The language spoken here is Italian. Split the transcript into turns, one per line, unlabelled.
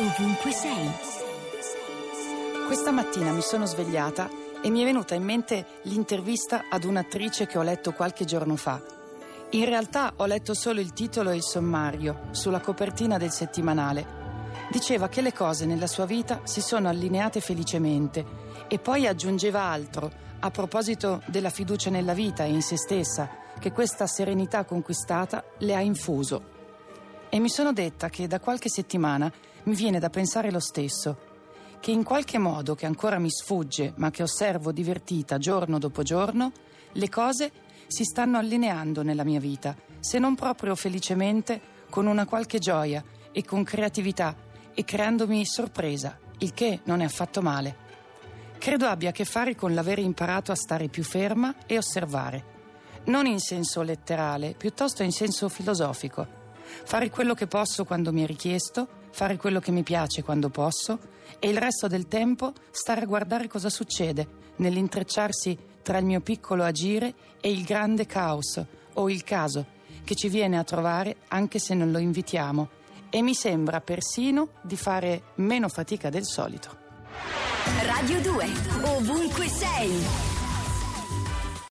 ovunque sei.
Questa mattina mi sono svegliata e mi è venuta in mente l'intervista ad un'attrice che ho letto qualche giorno fa. In realtà ho letto solo il titolo e il sommario sulla copertina del settimanale. Diceva che le cose nella sua vita si sono allineate felicemente e poi aggiungeva altro a proposito della fiducia nella vita e in se stessa che questa serenità conquistata le ha infuso. E mi sono detta che da qualche settimana mi viene da pensare lo stesso che in qualche modo che ancora mi sfugge, ma che osservo divertita giorno dopo giorno, le cose si stanno allineando nella mia vita, se non proprio felicemente, con una qualche gioia e con creatività e creandomi sorpresa, il che non è affatto male. Credo abbia a che fare con l'avere imparato a stare più ferma e osservare. Non in senso letterale, piuttosto in senso filosofico. Fare quello che posso quando mi è richiesto, fare quello che mi piace quando posso e il resto del tempo stare a guardare cosa succede nell'intrecciarsi tra il mio piccolo agire e il grande caos o il caso che ci viene a trovare anche se non lo invitiamo e mi sembra persino di fare meno fatica del solito.
Radio 2, ovunque sei.